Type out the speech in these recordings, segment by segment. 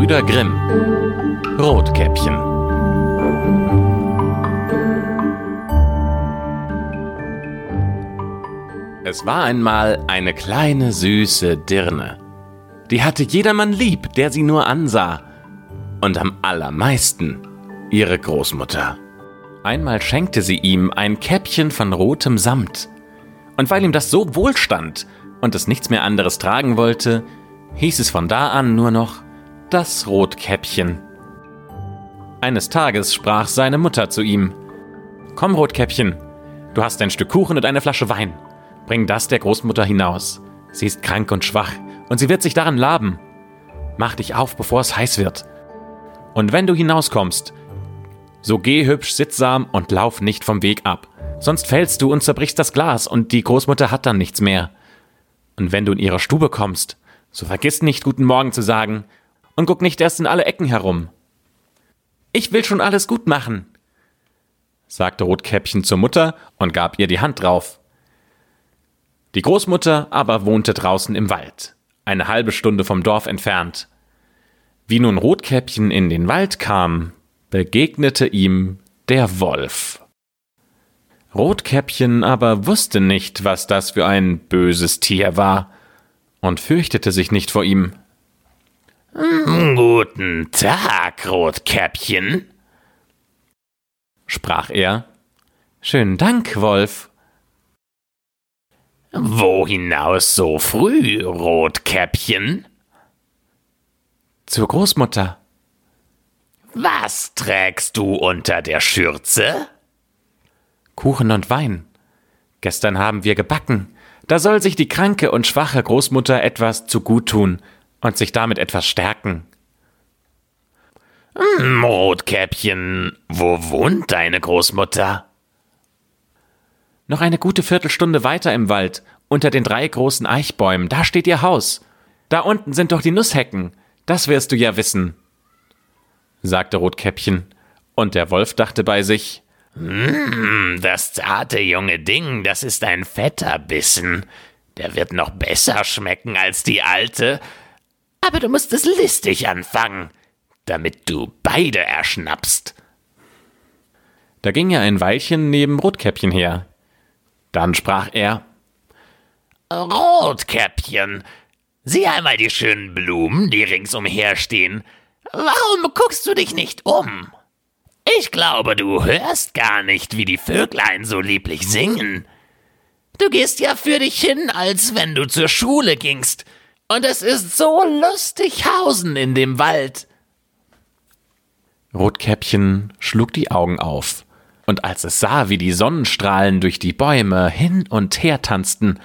Gebrüder Grimm Rotkäppchen Es war einmal eine kleine süße Dirne. Die hatte jedermann lieb, der sie nur ansah. Und am allermeisten ihre Großmutter. Einmal schenkte sie ihm ein Käppchen von rotem Samt. Und weil ihm das so wohlstand und es nichts mehr anderes tragen wollte, hieß es von da an nur noch das Rotkäppchen. Eines Tages sprach seine Mutter zu ihm Komm, Rotkäppchen, du hast ein Stück Kuchen und eine Flasche Wein. Bring das der Großmutter hinaus. Sie ist krank und schwach, und sie wird sich daran laben. Mach dich auf, bevor es heiß wird. Und wenn du hinauskommst, so geh hübsch sittsam und lauf nicht vom Weg ab. Sonst fällst du und zerbrichst das Glas und die Großmutter hat dann nichts mehr. Und wenn du in ihre Stube kommst, so vergiss nicht guten Morgen zu sagen und guck nicht erst in alle Ecken herum. Ich will schon alles gut machen, sagte Rotkäppchen zur Mutter und gab ihr die Hand drauf. Die Großmutter aber wohnte draußen im Wald, eine halbe Stunde vom Dorf entfernt. Wie nun Rotkäppchen in den Wald kam, begegnete ihm der Wolf. Rotkäppchen aber wusste nicht, was das für ein böses Tier war, und fürchtete sich nicht vor ihm. Guten Tag, Rotkäppchen, sprach er. Schönen Dank, Wolf. Wo hinaus so früh, Rotkäppchen? Zur Großmutter. Was trägst du unter der Schürze? Kuchen und Wein. Gestern haben wir gebacken. Da soll sich die kranke und schwache Großmutter etwas zu gut tun und sich damit etwas stärken. Hm, Rotkäppchen, wo wohnt deine Großmutter? Noch eine gute Viertelstunde weiter im Wald, unter den drei großen Eichbäumen, da steht ihr Haus. Da unten sind doch die Nusshecken. Das wirst du ja wissen sagte Rotkäppchen, und der Wolf dachte bei sich, hm, das zarte junge Ding, das ist ein fetter Bissen. Der wird noch besser schmecken als die alte. Aber du musst es listig anfangen, damit du beide erschnappst. Da ging er ein Weilchen neben Rotkäppchen her. Dann sprach er Rotkäppchen, sieh einmal die schönen Blumen, die ringsumher stehen. Warum guckst du dich nicht um? Ich glaube, du hörst gar nicht, wie die Vöglein so lieblich singen. Du gehst ja für dich hin, als wenn du zur Schule gingst. Und es ist so lustig Hausen in dem Wald. Rotkäppchen schlug die Augen auf, und als es sah, wie die Sonnenstrahlen durch die Bäume hin und her tanzten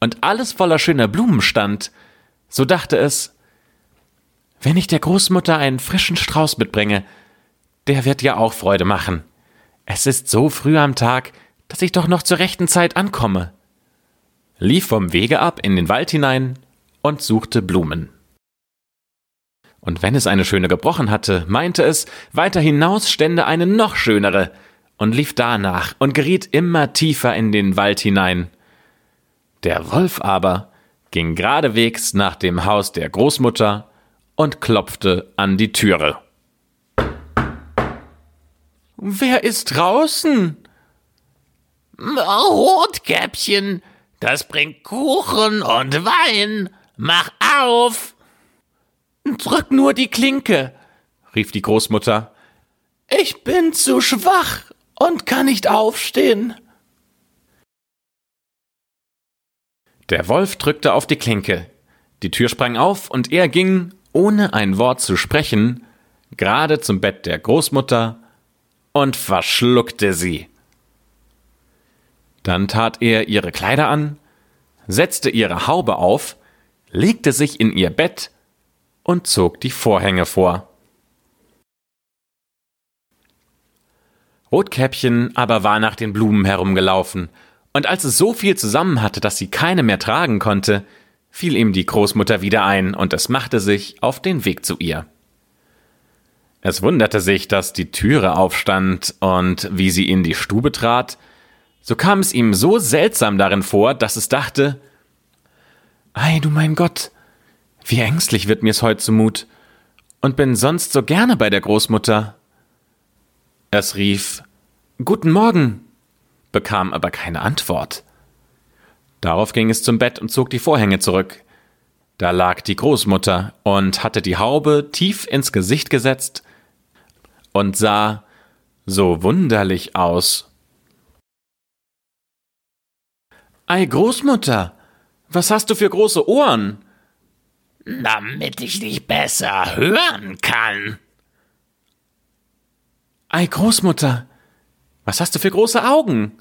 und alles voller schöner Blumen stand, so dachte es, wenn ich der Großmutter einen frischen Strauß mitbringe, der wird ja auch Freude machen. Es ist so früh am Tag, dass ich doch noch zur rechten Zeit ankomme. Lief vom Wege ab in den Wald hinein und suchte Blumen. Und wenn es eine schöne gebrochen hatte, meinte es, weiter hinaus stände eine noch schönere, und lief danach und geriet immer tiefer in den Wald hinein. Der Wolf aber ging geradewegs nach dem Haus der Großmutter und klopfte an die Türe. Wer ist draußen? Rotkäppchen, das bringt Kuchen und Wein. Mach auf! Drück nur die Klinke, rief die Großmutter. Ich bin zu schwach und kann nicht aufstehen. Der Wolf drückte auf die Klinke. Die Tür sprang auf und er ging, ohne ein Wort zu sprechen, gerade zum Bett der Großmutter und verschluckte sie. Dann tat er ihre Kleider an, setzte ihre Haube auf, legte sich in ihr Bett und zog die Vorhänge vor. Rotkäppchen aber war nach den Blumen herumgelaufen, und als es so viel zusammen hatte, dass sie keine mehr tragen konnte, fiel ihm die Großmutter wieder ein, und es machte sich auf den Weg zu ihr. Es wunderte sich, dass die Türe aufstand, und wie sie in die Stube trat, so kam es ihm so seltsam darin vor, dass es dachte Ei, du mein Gott, wie ängstlich wird mir's heut zumut, und bin sonst so gerne bei der Großmutter. Es rief Guten Morgen, bekam aber keine Antwort. Darauf ging es zum Bett und zog die Vorhänge zurück. Da lag die Großmutter und hatte die Haube tief ins Gesicht gesetzt und sah so wunderlich aus. Ei, Großmutter, was hast du für große Ohren? Damit ich dich besser hören kann. Ei, Großmutter, was hast du für große Augen?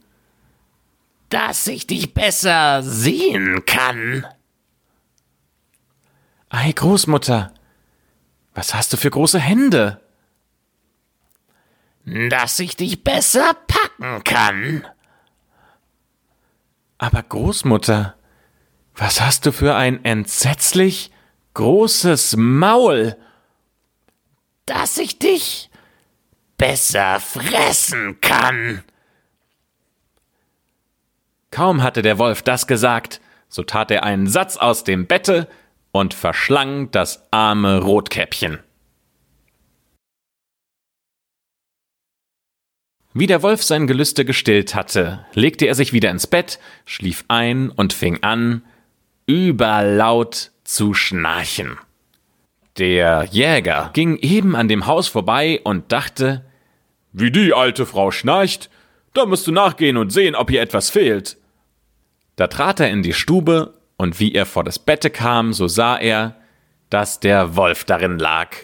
Dass ich dich besser sehen kann. Ei, Großmutter, was hast du für große Hände? Dass ich dich besser packen kann. Aber Großmutter, was hast du für ein entsetzlich großes Maul? Dass ich dich besser fressen kann. Kaum hatte der Wolf das gesagt, so tat er einen Satz aus dem Bette und verschlang das arme Rotkäppchen. Wie der Wolf sein Gelüste gestillt hatte, legte er sich wieder ins Bett, schlief ein und fing an, überlaut zu schnarchen. Der Jäger ging eben an dem Haus vorbei und dachte, wie die alte Frau schnarcht, da musst du nachgehen und sehen, ob ihr etwas fehlt. Da trat er in die Stube und wie er vor das Bette kam, so sah er, dass der Wolf darin lag.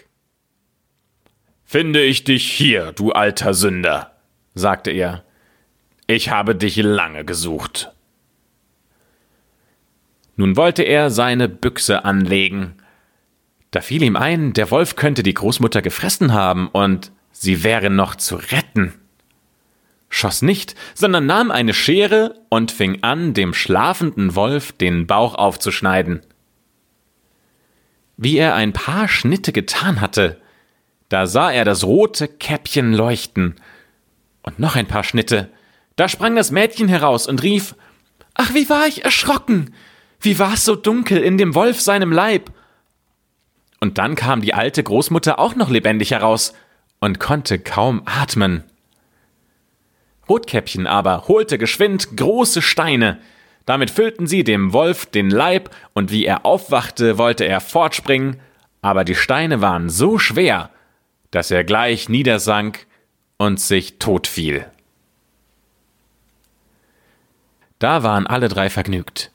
Finde ich dich hier, du alter Sünder, sagte er. Ich habe dich lange gesucht. Nun wollte er seine Büchse anlegen. Da fiel ihm ein, der Wolf könnte die Großmutter gefressen haben und sie wäre noch zu retten schoss nicht, sondern nahm eine Schere und fing an, dem schlafenden Wolf den Bauch aufzuschneiden. Wie er ein paar Schnitte getan hatte, da sah er das rote Käppchen leuchten. Und noch ein paar Schnitte. Da sprang das Mädchen heraus und rief Ach, wie war ich erschrocken. Wie war es so dunkel in dem Wolf seinem Leib. Und dann kam die alte Großmutter auch noch lebendig heraus und konnte kaum atmen. Rotkäppchen aber holte geschwind große Steine. Damit füllten sie dem Wolf den Leib, und wie er aufwachte, wollte er fortspringen, aber die Steine waren so schwer, dass er gleich niedersank und sich tot fiel. Da waren alle drei vergnügt.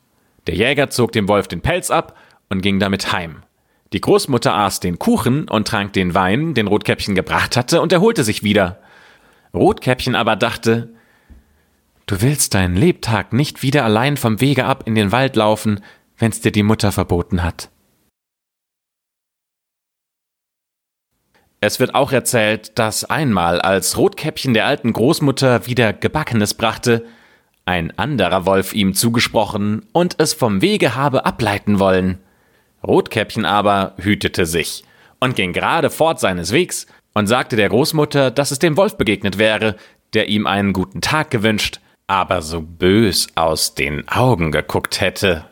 Der Jäger zog dem Wolf den Pelz ab und ging damit heim. Die Großmutter aß den Kuchen und trank den Wein, den Rotkäppchen gebracht hatte, und erholte sich wieder. Rotkäppchen aber dachte, Du willst deinen Lebtag nicht wieder allein vom Wege ab in den Wald laufen, wenn's dir die Mutter verboten hat. Es wird auch erzählt, dass einmal, als Rotkäppchen der alten Großmutter wieder Gebackenes brachte, ein anderer Wolf ihm zugesprochen und es vom Wege habe ableiten wollen. Rotkäppchen aber hütete sich und ging gerade fort seines Wegs und sagte der Großmutter, dass es dem Wolf begegnet wäre, der ihm einen guten Tag gewünscht, aber so bös aus den Augen geguckt hätte.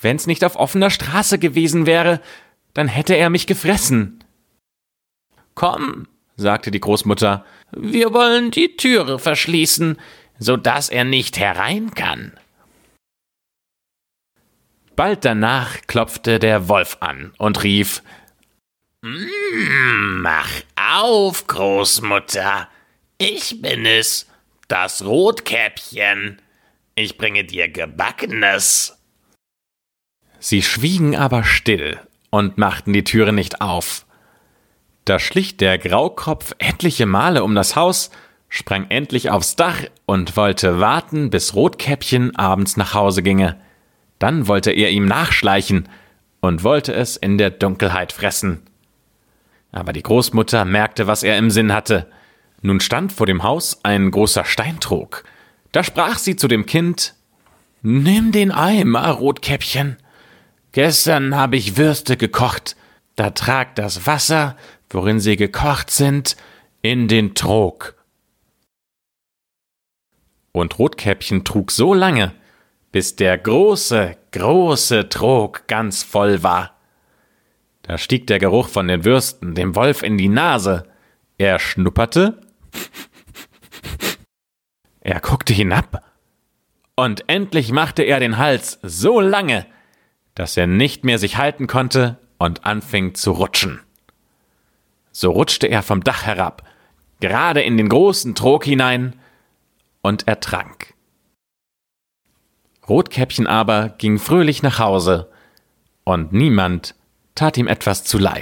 Wenn's nicht auf offener Straße gewesen wäre, dann hätte er mich gefressen. Komm, sagte die Großmutter, wir wollen die Türe verschließen, so dass er nicht herein kann. Bald danach klopfte der Wolf an und rief Mm, mach auf, Großmutter. Ich bin es, das Rotkäppchen. Ich bringe dir Gebackenes. Sie schwiegen aber still und machten die Türe nicht auf. Da schlich der Graukopf etliche Male um das Haus, sprang endlich aufs Dach und wollte warten, bis Rotkäppchen abends nach Hause ginge. Dann wollte er ihm nachschleichen und wollte es in der Dunkelheit fressen. Aber die Großmutter merkte, was er im Sinn hatte. Nun stand vor dem Haus ein großer Steintrog. Da sprach sie zu dem Kind Nimm den Eimer, Rotkäppchen. Gestern habe ich Würste gekocht. Da trag das Wasser, worin sie gekocht sind, in den Trog. Und Rotkäppchen trug so lange, bis der große, große Trog ganz voll war. Da stieg der Geruch von den Würsten dem Wolf in die Nase. Er schnupperte, er guckte hinab, und endlich machte er den Hals so lange, dass er nicht mehr sich halten konnte und anfing zu rutschen. So rutschte er vom Dach herab, gerade in den großen Trog hinein, und ertrank. Rotkäppchen aber ging fröhlich nach Hause, und niemand tat ihm etwas zuleid.